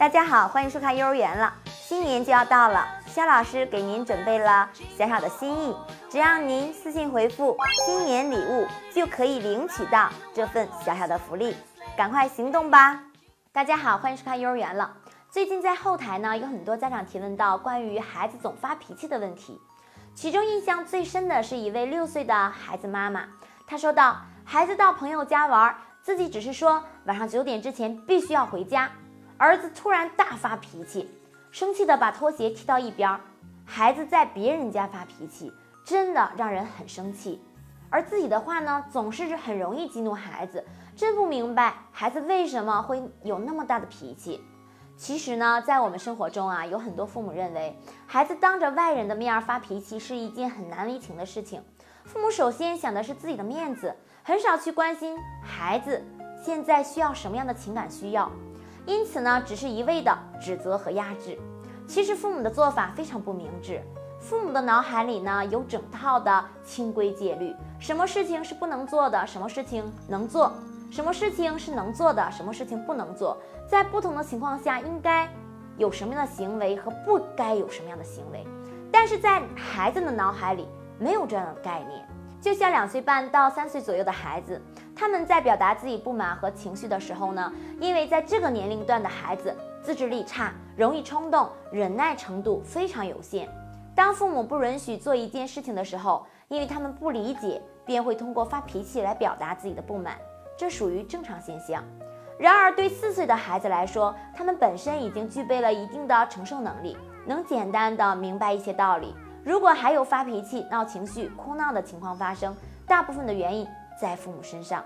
大家好，欢迎收看幼儿园了。新年就要到了，肖老师给您准备了小小的心意，只要您私信回复“新年礼物”，就可以领取到这份小小的福利，赶快行动吧！大家好，欢迎收看幼儿园了。最近在后台呢，有很多家长提问到关于孩子总发脾气的问题，其中印象最深的是一位六岁的孩子妈妈，她说道：“孩子到朋友家玩，自己只是说晚上九点之前必须要回家。”儿子突然大发脾气，生气的把拖鞋踢到一边。孩子在别人家发脾气，真的让人很生气。而自己的话呢，总是很容易激怒孩子，真不明白孩子为什么会有那么大的脾气。其实呢，在我们生活中啊，有很多父母认为，孩子当着外人的面发脾气是一件很难为情的事情。父母首先想的是自己的面子，很少去关心孩子现在需要什么样的情感需要。因此呢，只是一味的指责和压制，其实父母的做法非常不明智。父母的脑海里呢，有整套的清规戒律，什么事情是不能做的，什么事情能做，什么事情是能做的，什么事情不能做，在不同的情况下应该有什么样的行为和不该有什么样的行为。但是在孩子的脑海里没有这样的概念，就像两岁半到三岁左右的孩子。他们在表达自己不满和情绪的时候呢，因为在这个年龄段的孩子自制力差，容易冲动，忍耐程度非常有限。当父母不允许做一件事情的时候，因为他们不理解，便会通过发脾气来表达自己的不满，这属于正常现象。然而，对四岁的孩子来说，他们本身已经具备了一定的承受能力，能简单的明白一些道理。如果还有发脾气、闹情绪、哭闹的情况发生，大部分的原因。在父母身上，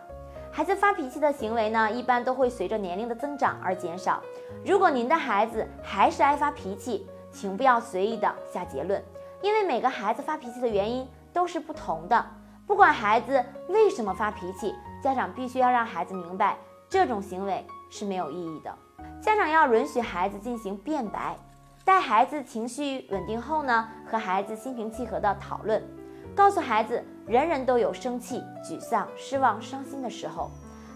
孩子发脾气的行为呢，一般都会随着年龄的增长而减少。如果您的孩子还是爱发脾气，请不要随意的下结论，因为每个孩子发脾气的原因都是不同的。不管孩子为什么发脾气，家长必须要让孩子明白，这种行为是没有意义的。家长要允许孩子进行辩白，待孩子情绪稳定后呢，和孩子心平气和的讨论。告诉孩子，人人都有生气、沮丧、失望、伤心的时候，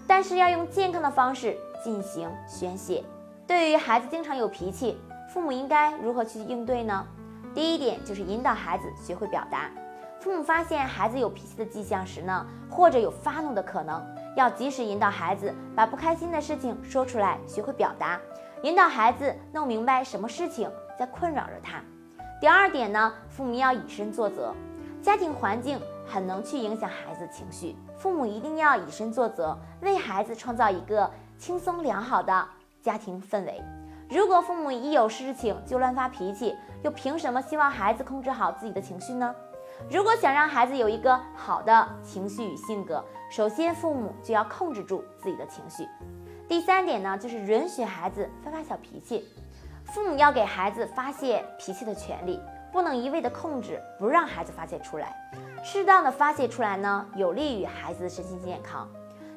但是要用健康的方式进行宣泄。对于孩子经常有脾气，父母应该如何去应对呢？第一点就是引导孩子学会表达。父母发现孩子有脾气的迹象时呢，或者有发怒的可能，要及时引导孩子把不开心的事情说出来，学会表达，引导孩子弄明白什么事情在困扰着他。第二点呢，父母要以身作则。家庭环境很能去影响孩子情绪，父母一定要以身作则，为孩子创造一个轻松良好的家庭氛围。如果父母一有事情就乱发脾气，又凭什么希望孩子控制好自己的情绪呢？如果想让孩子有一个好的情绪与性格，首先父母就要控制住自己的情绪。第三点呢，就是允许孩子发发小脾气，父母要给孩子发泄脾气的权利。不能一味的控制，不让孩子发泄出来，适当的发泄出来呢，有利于孩子的身心健康。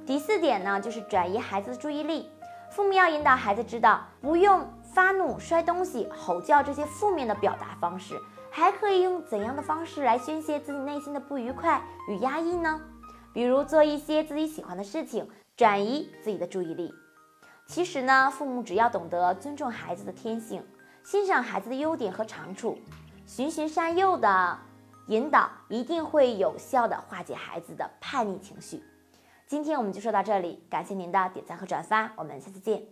第四点呢，就是转移孩子的注意力，父母要引导孩子知道，不用发怒、摔东西、吼叫这些负面的表达方式，还可以用怎样的方式来宣泄自己内心的不愉快与压抑呢？比如做一些自己喜欢的事情，转移自己的注意力。其实呢，父母只要懂得尊重孩子的天性，欣赏孩子的优点和长处。循循善诱的引导，一定会有效的化解孩子的叛逆情绪。今天我们就说到这里，感谢您的点赞和转发，我们下次见。